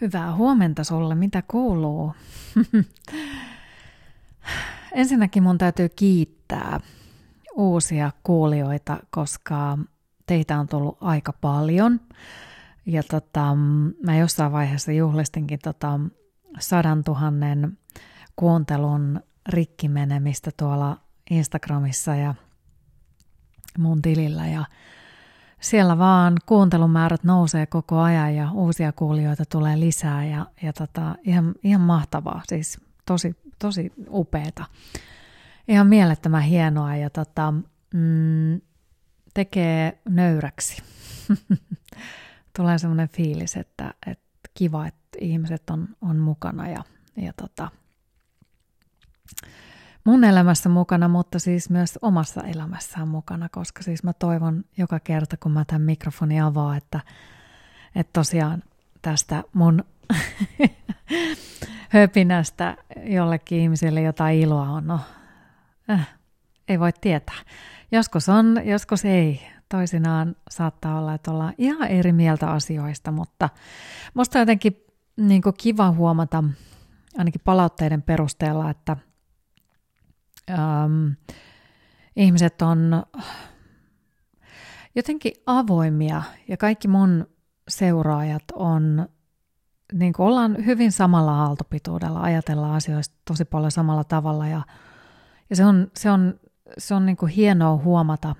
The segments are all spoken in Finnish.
Hyvää huomenta sulle, mitä kuuluu? Ensinnäkin mun täytyy kiittää uusia kuulijoita, koska teitä on tullut aika paljon. Ja tota, mä jossain vaiheessa juhlistinkin tota sadan tuhannen kuuntelun rikkimenemistä tuolla Instagramissa ja mun tilillä. Ja siellä vaan kuuntelumäärät nousee koko ajan ja uusia kuulijoita tulee lisää ja, ja tota, ihan, ihan mahtavaa, siis tosi, tosi upeeta. Ihan mielettömän hienoa ja tota, mm, tekee nöyräksi. tulee semmoinen fiilis, että, että kiva, että ihmiset on, on mukana ja, ja tota, mun elämässä mukana, mutta siis myös omassa elämässään mukana, koska siis mä toivon joka kerta, kun mä tämän mikrofoni avaa, että, että tosiaan tästä mun höpinästä jollekin ihmiselle jotain iloa on. No, äh, ei voi tietää. Joskus on, joskus ei. Toisinaan saattaa olla, että ollaan ihan eri mieltä asioista, mutta musta on jotenkin niin kiva huomata, ainakin palautteiden perusteella, että – ähm, ihmiset on jotenkin avoimia ja kaikki mun seuraajat on, niin kuin ollaan hyvin samalla aaltopituudella, ajatellaan asioista tosi paljon samalla tavalla ja, ja se on, se on, se on niin kuin hienoa huomata.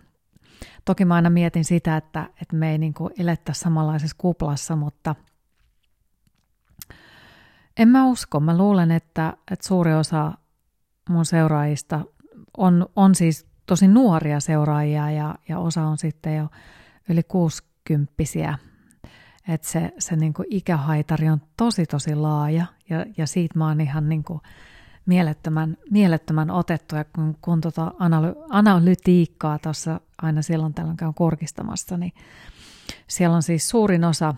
Toki mä aina mietin sitä, että, että me ei niin kuin elettäisi samanlaisessa kuplassa, mutta en mä usko. Mä luulen, että, että suuri osa mun seuraajista on, on siis tosi nuoria seuraajia ja, ja osa on sitten jo yli kuusikymppisiä. Että se, se niin ikähaitari on tosi tosi laaja ja, ja siitä mä oon ihan niin mielettömän, mielettömän otettu ja kun, kun tota analy, analytiikkaa tuossa aina silloin tällöin käyn kurkistamassa, niin siellä on siis suurin osa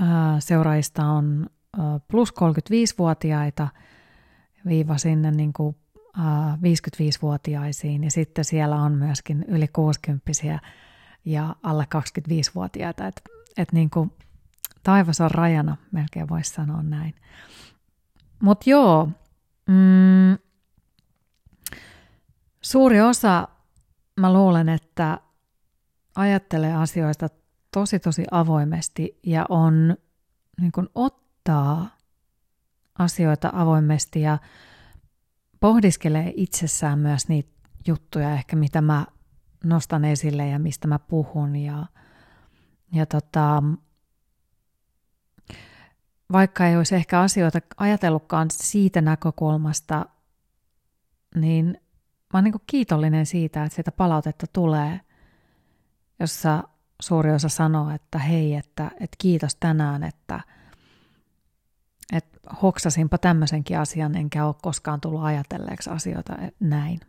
ää, seuraajista on ää, plus 35-vuotiaita – viiva sinne niin kuin, äh, 55-vuotiaisiin ja sitten siellä on myöskin yli 60 ja alle 25-vuotiaita. Että et niin kuin, taivas on rajana, melkein voisi sanoa näin. Mutta joo, mm, suuri osa, mä luulen, että ajattelee asioista tosi tosi avoimesti ja on niin kuin ottaa asioita avoimesti ja pohdiskelee itsessään myös niitä juttuja ehkä, mitä mä nostan esille ja mistä mä puhun. Ja, ja tota, vaikka ei olisi ehkä asioita ajatellutkaan siitä näkökulmasta, niin mä oon niin kiitollinen siitä, että sitä palautetta tulee, jossa suuri osa sanoo, että hei, että, että kiitos tänään, että – että hoksasinpa tämmöisenkin asian, enkä ole koskaan tullut ajatelleeksi asioita näin.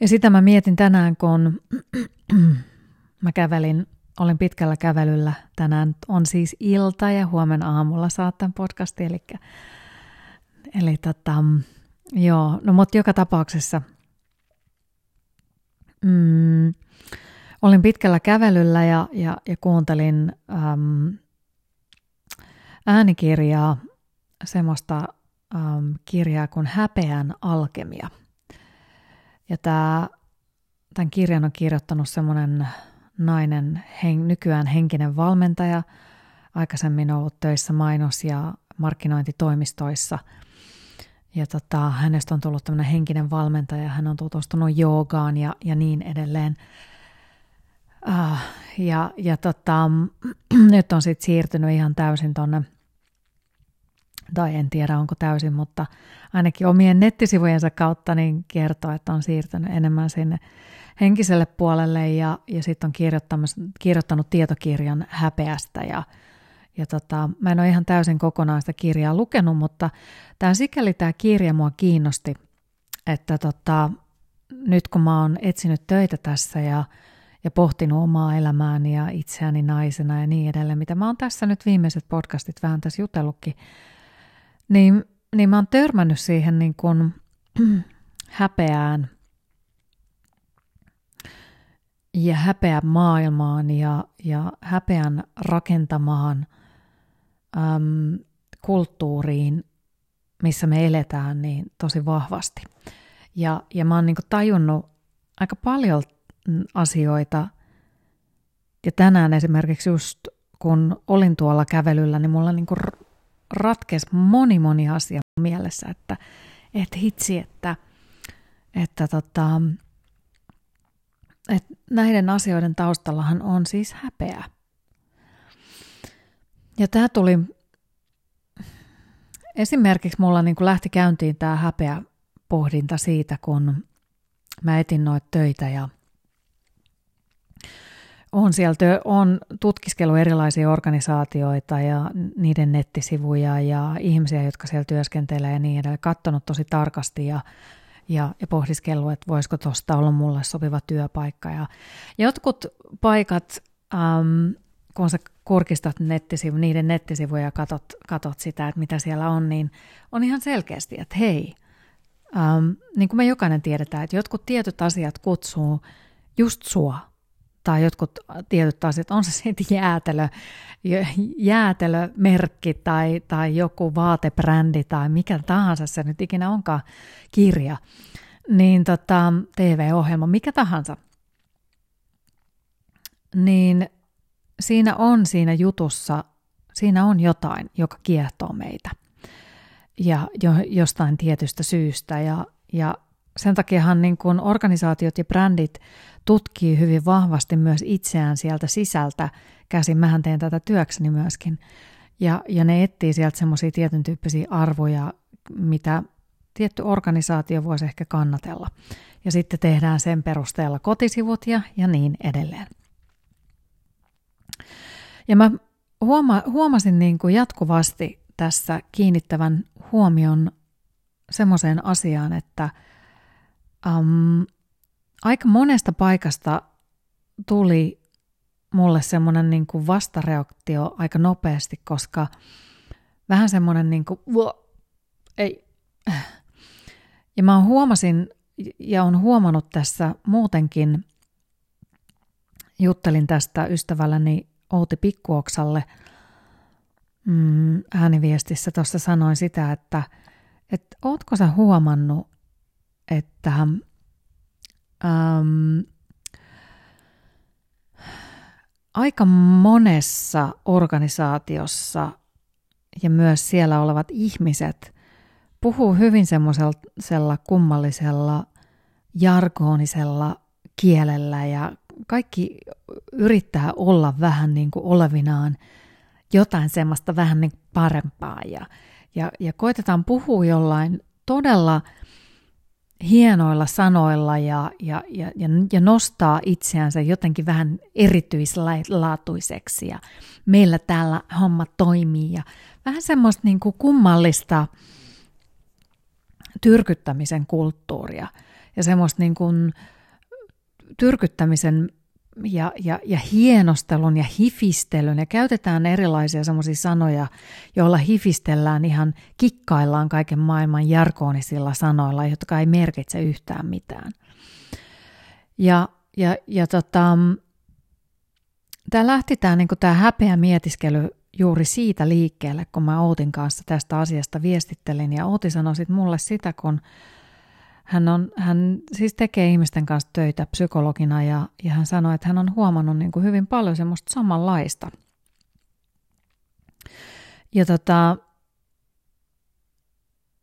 Ja sitä mä mietin tänään, kun mä kävelin, olin pitkällä kävelyllä. Tänään on siis ilta ja huomenna aamulla saat tämän podcastin, eli, eli tota, joo, no mutta joka tapauksessa mm, olin pitkällä kävelyllä ja, ja, ja kuuntelin äm, äänikirjaa, semmoista ähm, kirjaa kuin Häpeän alkemia. Ja tämä, tämän kirjan on kirjoittanut semmoinen nainen, hen, nykyään henkinen valmentaja, aikaisemmin ollut töissä mainos- ja markkinointitoimistoissa. Ja tota, hänestä on tullut tämmöinen henkinen valmentaja, hän on tutustunut joogaan ja, ja niin edelleen. Uh, ja ja tota, nyt on sitten siirtynyt ihan täysin tuonne tai en tiedä onko täysin, mutta ainakin omien nettisivujensa kautta niin kertoo, että on siirtynyt enemmän sinne henkiselle puolelle ja, ja sitten on kirjoittanut tietokirjan häpeästä ja, ja tota, mä en ole ihan täysin kokonaan sitä kirjaa lukenut, mutta tämä sikäli tämä kirja mua kiinnosti, että tota, nyt kun mä oon etsinyt töitä tässä ja, ja pohtinut omaa elämääni ja itseäni naisena ja niin edelleen, mitä mä oon tässä nyt viimeiset podcastit vähän tässä jutellutkin, niin, niin mä oon törmännyt siihen niin kuin häpeään ja häpeä maailmaan ja, ja häpeän rakentamaan äm, kulttuuriin, missä me eletään, niin tosi vahvasti. Ja, ja mä oon niin tajunnut aika paljon asioita. Ja tänään esimerkiksi just kun olin tuolla kävelyllä, niin mulla niin ratkesi moni moni asia mielessä, että, että hitsi, että, että, tota, että näiden asioiden taustallahan on siis häpeä. Ja tämä tuli, esimerkiksi mulla niin lähti käyntiin tämä häpeä pohdinta siitä, kun mä etin noita töitä ja on sieltä on tutkiskellut erilaisia organisaatioita ja niiden nettisivuja ja ihmisiä, jotka siellä työskentelee ja niin edelleen, katsonut tosi tarkasti ja, ja, ja pohdiskellut, että voisiko tuosta olla mulle sopiva työpaikka. Ja jotkut paikat, äm, kun sä kurkistat nettisivu, niiden nettisivuja ja katot, katot sitä, että mitä siellä on, niin on ihan selkeästi, että hei, äm, niin kuin me jokainen tiedetään, että jotkut tietyt asiat kutsuu just sua – tai jotkut tietyt asiat, on se sitten jäätelö, jäätelömerkki tai, tai joku vaatebrändi tai mikä tahansa se nyt ikinä onkaan kirja, niin tota, TV-ohjelma, mikä tahansa, niin siinä on siinä jutussa, siinä on jotain, joka kiehtoo meitä. Ja jo, jostain tietystä syystä. Ja, ja sen takiahan niin kuin organisaatiot ja brändit tutkii hyvin vahvasti myös itseään sieltä sisältä käsin. Mähän teen tätä työkseni myöskin. Ja, ja ne etsii sieltä semmoisia tietyn tyyppisiä arvoja, mitä tietty organisaatio voisi ehkä kannatella. Ja sitten tehdään sen perusteella kotisivut ja, ja niin edelleen. Ja mä huoma, huomasin niin kuin jatkuvasti tässä kiinnittävän huomion semmoiseen asiaan, että um, aika monesta paikasta tuli mulle semmoinen niin kuin vastareaktio aika nopeasti, koska vähän semmoinen niin kuin, ei. Ja mä huomasin ja on huomannut tässä muutenkin, juttelin tästä ystävälläni Outi Pikkuoksalle mm, ääniviestissä tuossa sanoin sitä, että, että ootko sä huomannut, että äm, aika monessa organisaatiossa ja myös siellä olevat ihmiset puhuu hyvin semmoisella kummallisella jargonisella kielellä ja kaikki yrittää olla vähän niin kuin olevinaan jotain semmoista vähän niin parempaa ja, ja, ja koitetaan puhua jollain todella – hienoilla sanoilla ja, ja, ja, ja nostaa itseänsä jotenkin vähän erityislaatuiseksi. Ja meillä täällä homma toimii ja vähän semmoista niin kuin kummallista tyrkyttämisen kulttuuria ja semmoista niin kuin tyrkyttämisen ja, ja, ja hienostelun ja hifistelyn ja käytetään erilaisia semmoisia sanoja, joilla hifistellään ihan kikkaillaan kaiken maailman jarkoonisilla sanoilla, jotka ei merkitse yhtään mitään. Ja, ja, ja tota, tämä lähti tämä niin tämä häpeä mietiskely juuri siitä liikkeelle, kun mä Outin kanssa tästä asiasta viestittelin ja Outi sanoi sit mulle sitä, kun hän, on, hän siis tekee ihmisten kanssa töitä psykologina ja, ja hän sanoi, että hän on huomannut niin kuin hyvin paljon semmoista samanlaista. Ja tota,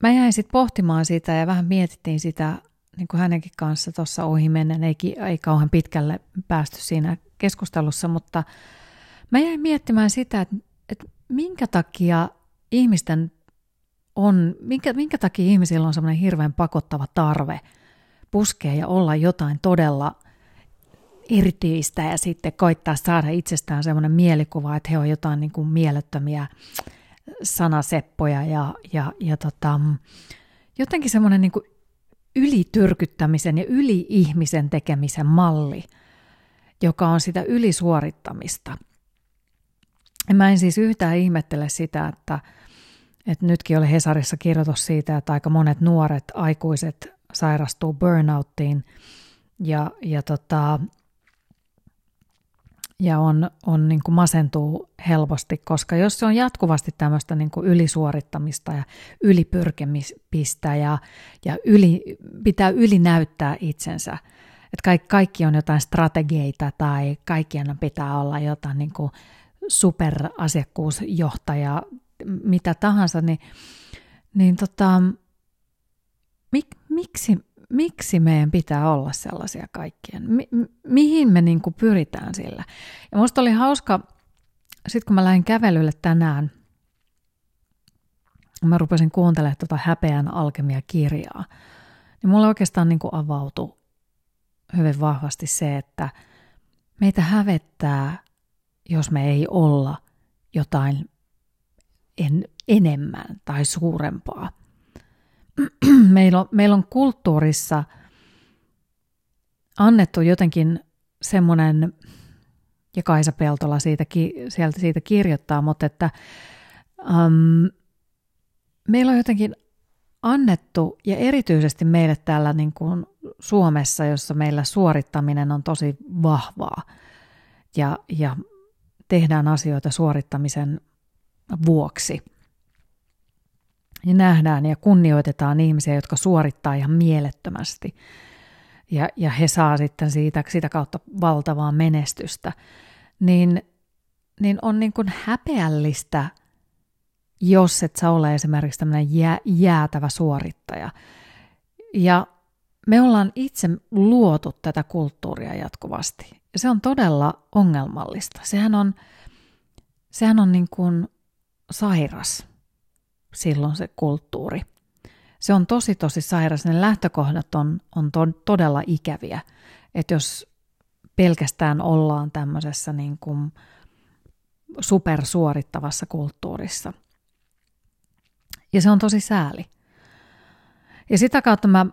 mä jäin sitten pohtimaan sitä ja vähän mietittiin sitä niin kuin hänenkin kanssa tuossa ohi menen, ei, ei kauhean pitkälle päästy siinä keskustelussa, mutta mä jäin miettimään sitä, että, että minkä takia ihmisten on, minkä, minkä takia ihmisillä on semmoinen hirveän pakottava tarve puskea ja olla jotain todella erityistä ja sitten koittaa saada itsestään semmoinen mielikuva, että he on jotain niin kuin mielettömiä sanaseppoja ja, ja, ja tota, jotenkin semmoinen niin ylityrkyttämisen ja yli-ihmisen tekemisen malli, joka on sitä ylisuorittamista. Ja mä en siis yhtään ihmettele sitä, että et nytkin oli Hesarissa kirjoitus siitä, että aika monet nuoret aikuiset sairastuu burnouttiin. Ja, ja tota, ja on, on niin kuin masentuu helposti, koska jos se on jatkuvasti tämmöistä niin kuin ylisuorittamista ja ylipyrkemistä ja, ja yli, pitää ylinäyttää itsensä, että kaikki, kaikki on jotain strategioita tai kaikkien pitää olla jotain niin kuin superasiakkuusjohtaja, mitä tahansa, niin, niin tota, mik, miksi, miksi meidän pitää olla sellaisia kaikkien? Mi- mihin me niin kuin pyritään sillä? Ja musta oli hauska, sitten kun mä lähdin kävelylle tänään, mä rupesin kuuntelemaan tuota Häpeän alkemia-kirjaa, niin mulle oikeastaan niin kuin avautui hyvin vahvasti se, että meitä hävettää, jos me ei olla jotain en, enemmän tai suurempaa. meillä, on, meillä on kulttuurissa annettu jotenkin semmoinen, ja Kaisa Peltola siitä, sieltä siitä kirjoittaa, mutta että um, meillä on jotenkin annettu, ja erityisesti meille täällä niin kuin Suomessa, jossa meillä suorittaminen on tosi vahvaa, ja, ja tehdään asioita suorittamisen vuoksi – niin nähdään ja kunnioitetaan ihmisiä, jotka suorittaa ihan mielettömästi. Ja, ja he saa sitten siitä, sitä kautta valtavaa menestystä. Niin, niin on niin kuin häpeällistä, jos et sä ole esimerkiksi tämmöinen jää, jäätävä suorittaja. Ja me ollaan itse luotu tätä kulttuuria jatkuvasti. Ja se on todella ongelmallista. Sehän on, sehän on niin kuin sairas silloin se kulttuuri. Se on tosi tosi sairas. Ne lähtökohdat on, on to, todella ikäviä. Että jos pelkästään ollaan tämmöisessä niin kuin supersuorittavassa kulttuurissa. Ja se on tosi sääli. Ja sitä kautta mä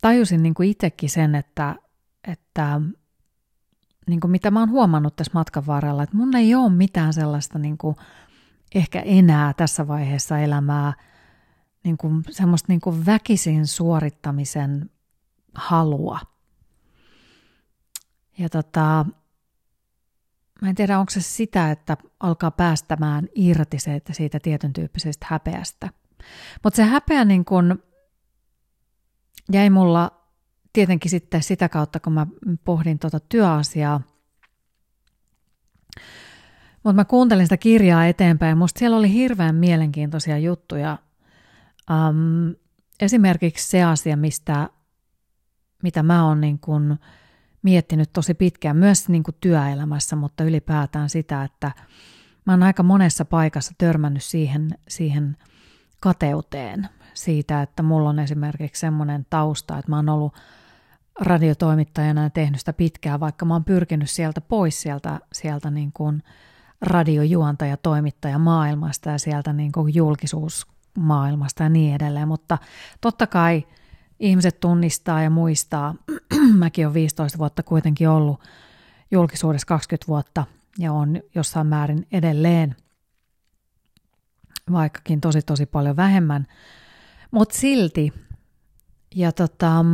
tajusin niin kuin itsekin sen, että, että niin kuin mitä mä oon huomannut tässä matkan varrella, että mun ei ole mitään sellaista niin kuin ehkä enää tässä vaiheessa elämää niin kuin semmoista niin kuin väkisin suorittamisen halua. Ja tota, mä en tiedä, onko se sitä, että alkaa päästämään irti se, että siitä tietyn tyyppisestä häpeästä. Mutta se häpeä niin kun jäi mulla tietenkin sitten sitä kautta, kun mä pohdin tuota työasiaa – mutta mä kuuntelin sitä kirjaa eteenpäin musta siellä oli hirveän mielenkiintoisia juttuja. Um, esimerkiksi se asia, mistä, mitä mä oon niin kun miettinyt tosi pitkään, myös niin kun työelämässä, mutta ylipäätään sitä, että mä oon aika monessa paikassa törmännyt siihen, siihen kateuteen siitä, että mulla on esimerkiksi semmoinen tausta, että mä oon ollut radiotoimittajana ja tehnyt sitä pitkään, vaikka mä oon pyrkinyt sieltä pois sieltä, sieltä niin kuin – radiojuontaja, toimittaja maailmasta ja sieltä niin kuin julkisuusmaailmasta ja niin edelleen. Mutta totta kai ihmiset tunnistaa ja muistaa. Mäkin olen 15 vuotta kuitenkin ollut julkisuudessa 20 vuotta ja on jossain määrin edelleen, vaikkakin tosi tosi paljon vähemmän. Mutta silti, ja tota,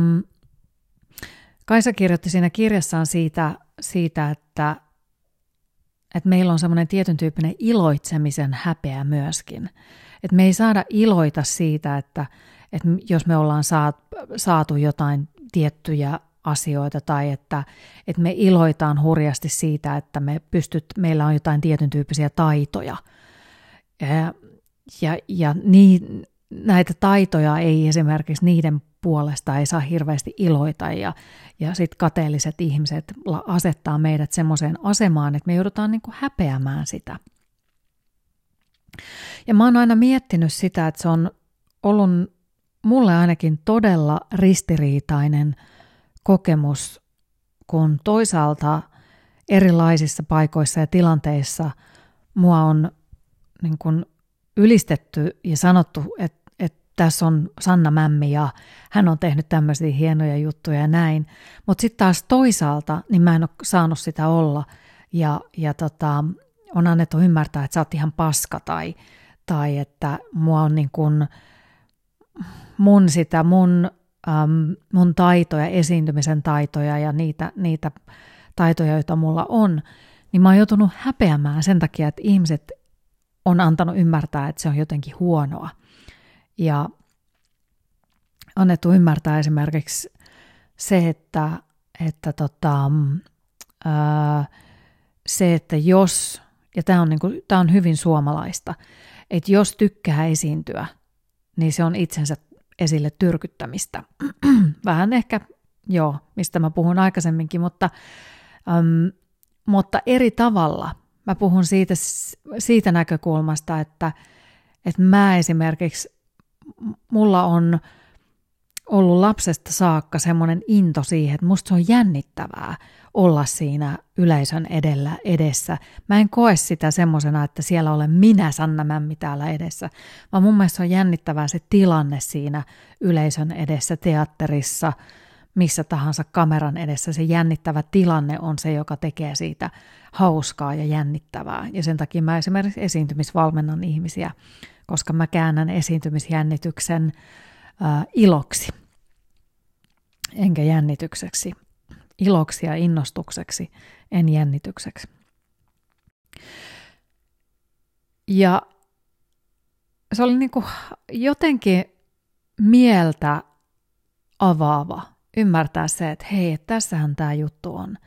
Kaisa kirjoitti siinä kirjassaan siitä, siitä että että meillä on semmoinen tietyn tyyppinen iloitsemisen häpeä myöskin. Että me ei saada iloita siitä, että, että jos me ollaan saatu jotain tiettyjä asioita tai että, että me iloitaan hurjasti siitä, että me pystyt, meillä on jotain tietyn tyyppisiä taitoja. Ja, ja, ja niin, näitä taitoja ei esimerkiksi niiden puolesta ei saa hirveästi iloita ja, ja sitten kateelliset ihmiset asettaa meidät semmoiseen asemaan, että me joudutaan niin kuin häpeämään sitä. Ja mä oon aina miettinyt sitä, että se on ollut mulle ainakin todella ristiriitainen kokemus, kun toisaalta erilaisissa paikoissa ja tilanteissa mua on niin kuin ylistetty ja sanottu, että tässä on Sanna Mämmi ja hän on tehnyt tämmöisiä hienoja juttuja ja näin. Mutta sitten taas toisaalta, niin mä en ole saanut sitä olla ja, ja tota, on annettu ymmärtää, että sä oot ihan paska tai, tai että mua on niin kun, mun sitä, mun, äm, mun taitoja, esiintymisen taitoja ja niitä, niitä taitoja, joita mulla on, niin mä oon joutunut häpeämään sen takia, että ihmiset on antanut ymmärtää, että se on jotenkin huonoa. Ja annettu ymmärtää esimerkiksi se, että, että tota, ää, se, että jos, ja tämä on, niinku, on hyvin suomalaista, että jos tykkää esiintyä, niin se on itsensä esille tyrkyttämistä. Vähän ehkä, joo, mistä mä puhun aikaisemminkin, mutta, äm, mutta eri tavalla. Mä puhun siitä, siitä näkökulmasta, että, että mä esimerkiksi, mulla on ollut lapsesta saakka semmoinen into siihen, että musta se on jännittävää olla siinä yleisön edellä edessä. Mä en koe sitä semmoisena, että siellä olen minä Sanna Mämmi täällä edessä, vaan mun mielestä on jännittävää se tilanne siinä yleisön edessä teatterissa, missä tahansa kameran edessä. Se jännittävä tilanne on se, joka tekee siitä hauskaa ja jännittävää. Ja sen takia mä esimerkiksi esiintymisvalmennan ihmisiä, koska mä käännän esiintymisjännityksen äh, iloksi enkä jännitykseksi, iloksi ja innostukseksi, en jännitykseksi. Ja se oli niin kuin jotenkin mieltä avaava ymmärtää se, että hei, tässähän tämä juttu on.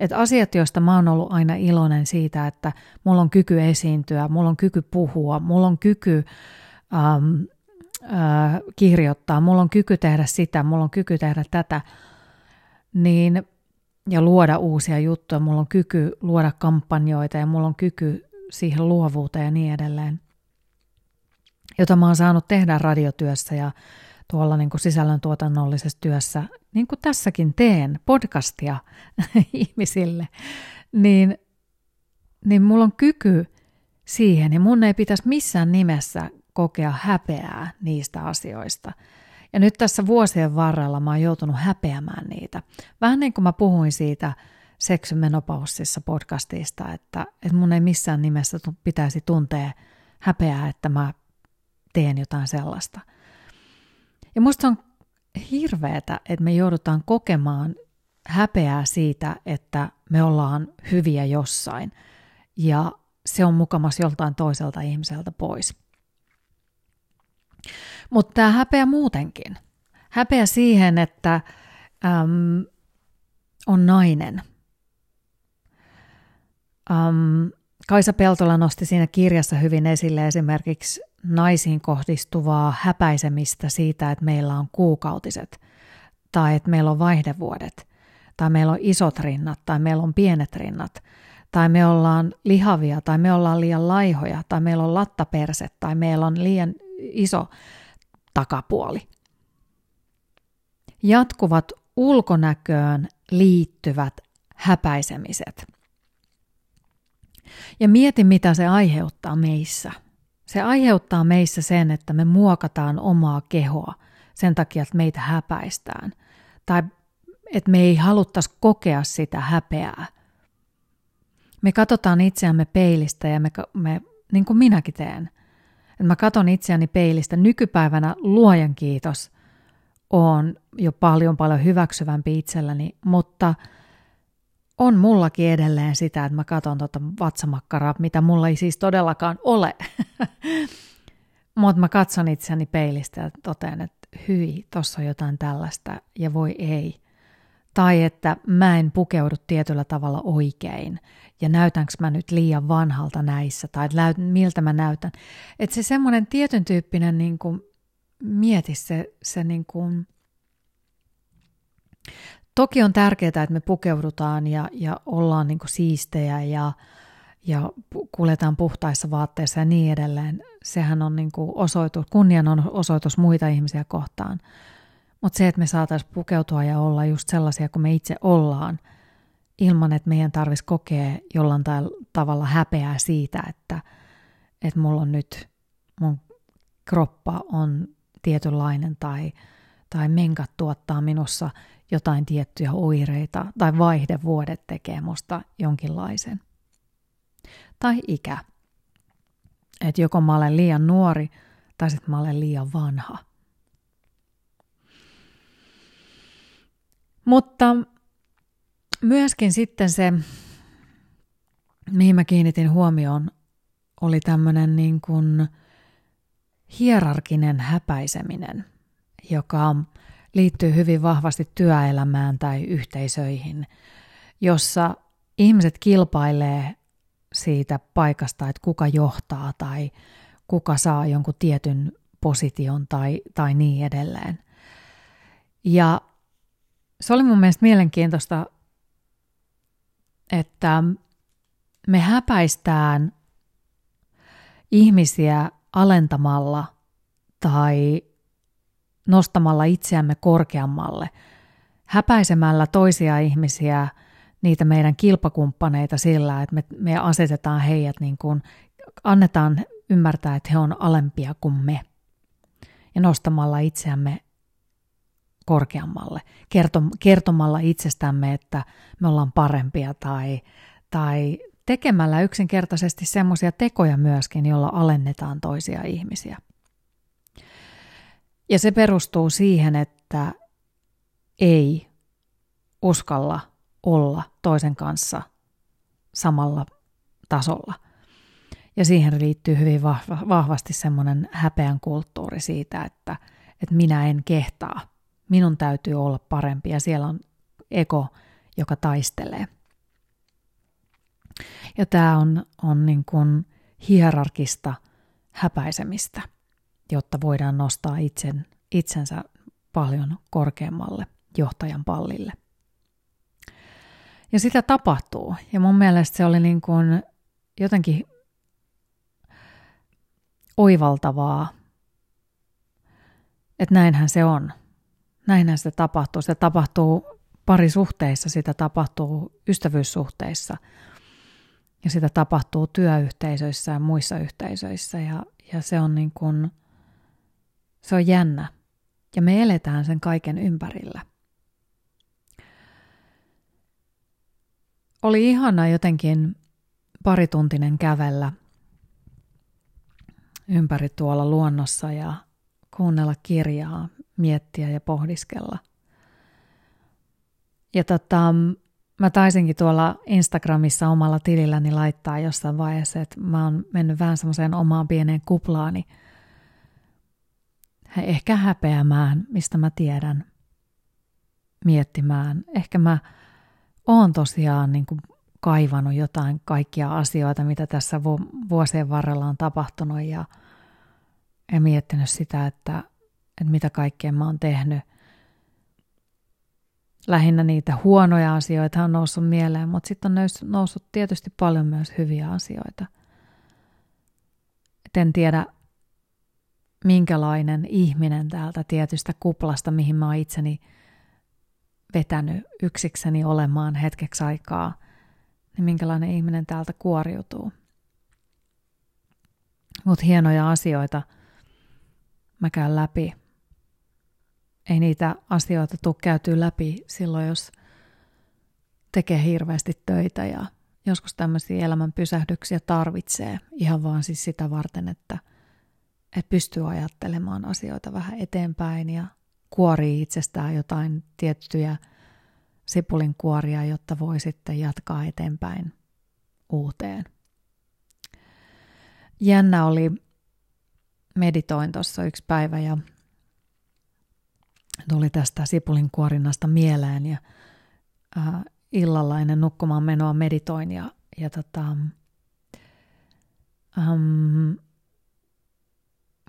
Että asiat, joista mä oon ollut aina iloinen siitä, että mulla on kyky esiintyä, mulla on kyky puhua, mulla on kyky ähm, äh, kirjoittaa, mulla on kyky tehdä sitä, mulla on kyky tehdä tätä, niin, ja luoda uusia juttuja, mulla on kyky luoda kampanjoita ja mulla on kyky siihen luovuuteen ja niin edelleen, jota mä oon saanut tehdä radiotyössä ja tuolla niin kuin sisällöntuotannollisessa työssä, niin kuin tässäkin teen, podcastia ihmisille, niin, niin mulla on kyky siihen ja mun ei pitäisi missään nimessä kokea häpeää niistä asioista. Ja nyt tässä vuosien varrella mä oon joutunut häpeämään niitä. Vähän niin kuin mä puhuin siitä seksymenopausissa podcastista, että, että mun ei missään nimessä pitäisi tuntea häpeää, että mä teen jotain sellaista. Ja musta on hirveetä, että me joudutaan kokemaan häpeää siitä, että me ollaan hyviä jossain. Ja se on mukamas joltain toiselta ihmiseltä pois. Mutta tämä häpeä muutenkin. Häpeä siihen, että äm, on nainen. Äm, Kaisa Peltola nosti siinä kirjassa hyvin esille esimerkiksi naisiin kohdistuvaa häpäisemistä siitä, että meillä on kuukautiset tai että meillä on vaihdevuodet tai meillä on isot rinnat tai meillä on pienet rinnat tai me ollaan lihavia tai me ollaan liian laihoja tai meillä on lattaperset tai meillä on liian iso takapuoli. Jatkuvat ulkonäköön liittyvät häpäisemiset. Ja mieti, mitä se aiheuttaa meissä. Se aiheuttaa meissä sen, että me muokataan omaa kehoa sen takia, että meitä häpäistään. Tai että me ei haluttaisi kokea sitä häpeää. Me katsotaan itseämme peilistä ja me, me niin kuin minäkin teen – että mä katon itseäni peilistä. Nykypäivänä luojan kiitos on jo paljon paljon hyväksyvämpi itselläni, mutta on mullakin edelleen sitä, että mä katon tuota vatsamakkaraa, mitä mulla ei siis todellakaan ole. mutta mä katson itseäni peilistä ja totean, että hyi, tossa on jotain tällaista ja voi ei. Tai että mä en pukeudu tietyllä tavalla oikein ja näytänkö mä nyt liian vanhalta näissä tai miltä mä näytän. Että se semmoinen tietyn tyyppinen niin kuin, mieti se, se niin kuin, Toki on tärkeää, että me pukeudutaan ja, ja ollaan niin siistejä ja, ja kuljetaan puhtaissa vaatteissa ja niin edelleen. Sehän on niin osoitus, kunnian on osoitus muita ihmisiä kohtaan. Mutta se, että me saataisiin pukeutua ja olla just sellaisia kuin me itse ollaan, ilman että meidän tarvitsisi kokea jollain tavalla häpeää siitä, että, että mulla on nyt, mun kroppa on tietynlainen tai, tai menkat tuottaa minussa jotain tiettyjä oireita tai vaihdevuodet tekee musta jonkinlaisen. Tai ikä. Että joko mä olen liian nuori tai sitten mä olen liian vanha. Mutta myöskin sitten se, mihin mä kiinnitin huomioon, oli tämmöinen niin kuin hierarkinen häpäiseminen, joka liittyy hyvin vahvasti työelämään tai yhteisöihin, jossa ihmiset kilpailee siitä paikasta, että kuka johtaa tai kuka saa jonkun tietyn position tai, tai niin edelleen. Ja se oli mun mielestä mielenkiintoista, että me häpäistään ihmisiä alentamalla tai nostamalla itseämme korkeammalle, häpäisemällä toisia ihmisiä, niitä meidän kilpakumppaneita sillä, että me, me asetetaan heidät niin kuin, annetaan ymmärtää, että he on alempia kuin me. Ja nostamalla itseämme korkeammalle, kertomalla itsestämme, että me ollaan parempia tai, tai tekemällä yksinkertaisesti semmoisia tekoja myöskin, joilla alennetaan toisia ihmisiä. Ja se perustuu siihen, että ei uskalla olla toisen kanssa samalla tasolla. Ja siihen liittyy hyvin vahva, vahvasti semmoinen häpeän kulttuuri siitä, että, että minä en kehtaa. Minun täytyy olla parempi ja siellä on ego, joka taistelee. Ja tämä on, on niin kuin hierarkista häpäisemistä, jotta voidaan nostaa itsen, itsensä paljon korkeammalle johtajan pallille. Ja sitä tapahtuu. Ja mun mielestä se oli niin kuin jotenkin oivaltavaa, että näinhän se on. Näinhän se tapahtuu. Se tapahtuu parisuhteissa, sitä tapahtuu ystävyyssuhteissa ja sitä tapahtuu työyhteisöissä ja muissa yhteisöissä ja, ja se on niin kuin, se on jännä ja me eletään sen kaiken ympärillä. Oli ihana jotenkin parituntinen kävellä ympäri tuolla luonnossa ja kuunnella kirjaa, miettiä ja pohdiskella. Ja tota, mä taisinkin tuolla Instagramissa omalla tililläni laittaa jossain vaiheessa, että mä oon mennyt vähän semmoiseen omaan pieneen kuplaani, ehkä häpeämään, mistä mä tiedän, miettimään. Ehkä mä oon tosiaan niin kuin kaivannut jotain kaikkia asioita, mitä tässä vuosien varrella on tapahtunut ja, ja miettinyt sitä, että, että mitä kaikkea mä oon tehnyt. Lähinnä niitä huonoja asioita on noussut mieleen, mutta sitten on noussut tietysti paljon myös hyviä asioita. Et en tiedä, minkälainen ihminen täältä tietystä kuplasta, mihin mä oon itseni vetänyt yksikseni olemaan hetkeksi aikaa – niin minkälainen ihminen täältä kuoriutuu. Mutta hienoja asioita mä käyn läpi. Ei niitä asioita tule käytyä läpi silloin, jos tekee hirveästi töitä ja joskus tämmöisiä elämän pysähdyksiä tarvitsee ihan vaan siis sitä varten, että, että pystyy ajattelemaan asioita vähän eteenpäin ja kuorii itsestään jotain tiettyjä – sipulin kuoria, jotta voi sitten jatkaa eteenpäin uuteen. Jännä oli, meditoin tuossa yksi päivä ja tuli tästä sipulin kuorinnasta mieleen ja äh, illalla ennen nukkumaan menoa meditoin ja, ja tota, ähm,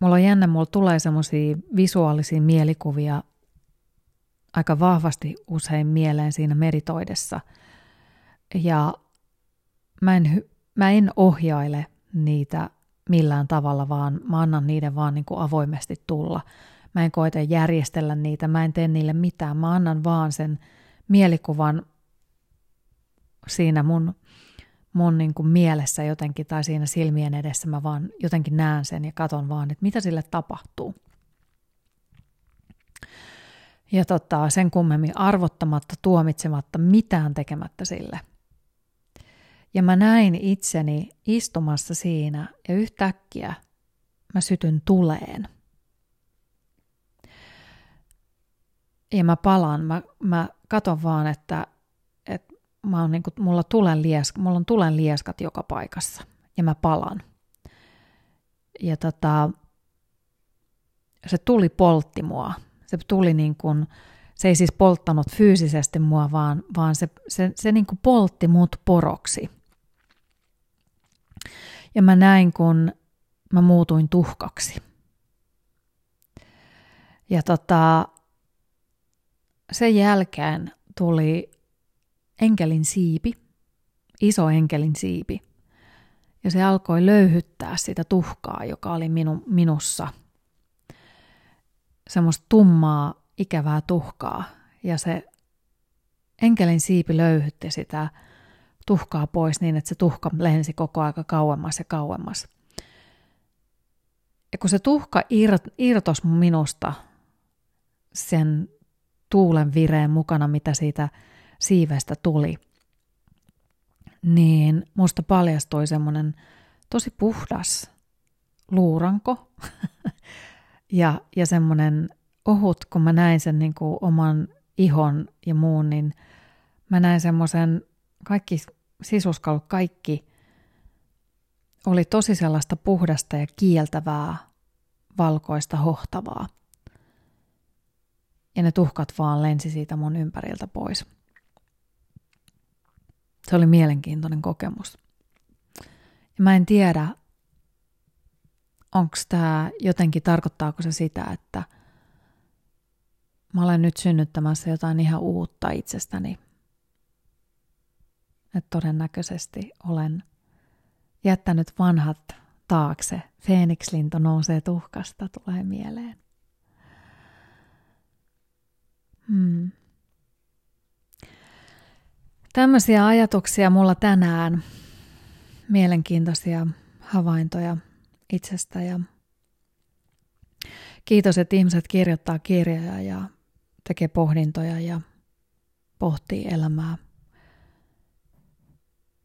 mulla on jännä, mulla tulee semmoisia visuaalisia mielikuvia aika vahvasti usein mieleen siinä meritoidessa. Ja mä en, mä en ohjaile niitä millään tavalla, vaan mä annan niiden vaan niin kuin avoimesti tulla. Mä en koeta järjestellä niitä, mä en tee niille mitään, mä annan vaan sen mielikuvan siinä mun, mun niin kuin mielessä jotenkin tai siinä silmien edessä mä vaan jotenkin näen sen ja katon vaan, että mitä sille tapahtuu ja tota, sen kummemmin arvottamatta, tuomitsematta, mitään tekemättä sille. Ja mä näin itseni istumassa siinä ja yhtäkkiä mä sytyn tuleen. Ja mä palaan, mä, mä katon vaan, että, mä oon niin kuin, mulla, tulen liesk, mulla on tulen lieskat joka paikassa ja mä palan. Ja tota, se tuli poltti mua. Se tuli niin kuin, se ei siis polttanut fyysisesti mua, vaan, vaan se, se, se niin kuin poltti mut poroksi. Ja mä näin, kun mä muutuin tuhkaksi. Ja tota, sen jälkeen tuli enkelin siipi, iso enkelin siipi. Ja se alkoi löyhyttää sitä tuhkaa, joka oli minu, minussa. Semmoista tummaa, ikävää tuhkaa. Ja se enkelin siipi löyhytti sitä tuhkaa pois niin, että se tuhka lensi koko aika kauemmas ja kauemmas. Ja kun se tuhka ir- irtos minusta sen tuulen vireen mukana, mitä siitä siivestä tuli, niin musta paljastui semmoinen tosi puhdas luuranko ja, ja semmoinen ohut, kun mä näin sen niin kuin oman ihon ja muun, niin mä näin semmoisen, kaikki sisuskalut, kaikki oli tosi sellaista puhdasta ja kieltävää, valkoista, hohtavaa. Ja ne tuhkat vaan lensi siitä mun ympäriltä pois. Se oli mielenkiintoinen kokemus. Ja mä en tiedä, onko tämä jotenkin, tarkoittaako se sitä, että mä olen nyt synnyttämässä jotain ihan uutta itsestäni. Että todennäköisesti olen jättänyt vanhat taakse. Feenikslinto nousee tuhkasta, tulee mieleen. Hmm. Tämmöisiä ajatuksia mulla tänään, mielenkiintoisia havaintoja itsestä ja kiitos, että ihmiset kirjoittaa kirjoja ja tekee pohdintoja ja pohtii elämää.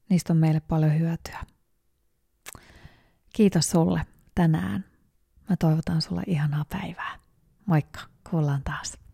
Niistä on meille paljon hyötyä. Kiitos sulle tänään. Mä toivotan sulle ihanaa päivää. Moikka, kuullaan taas.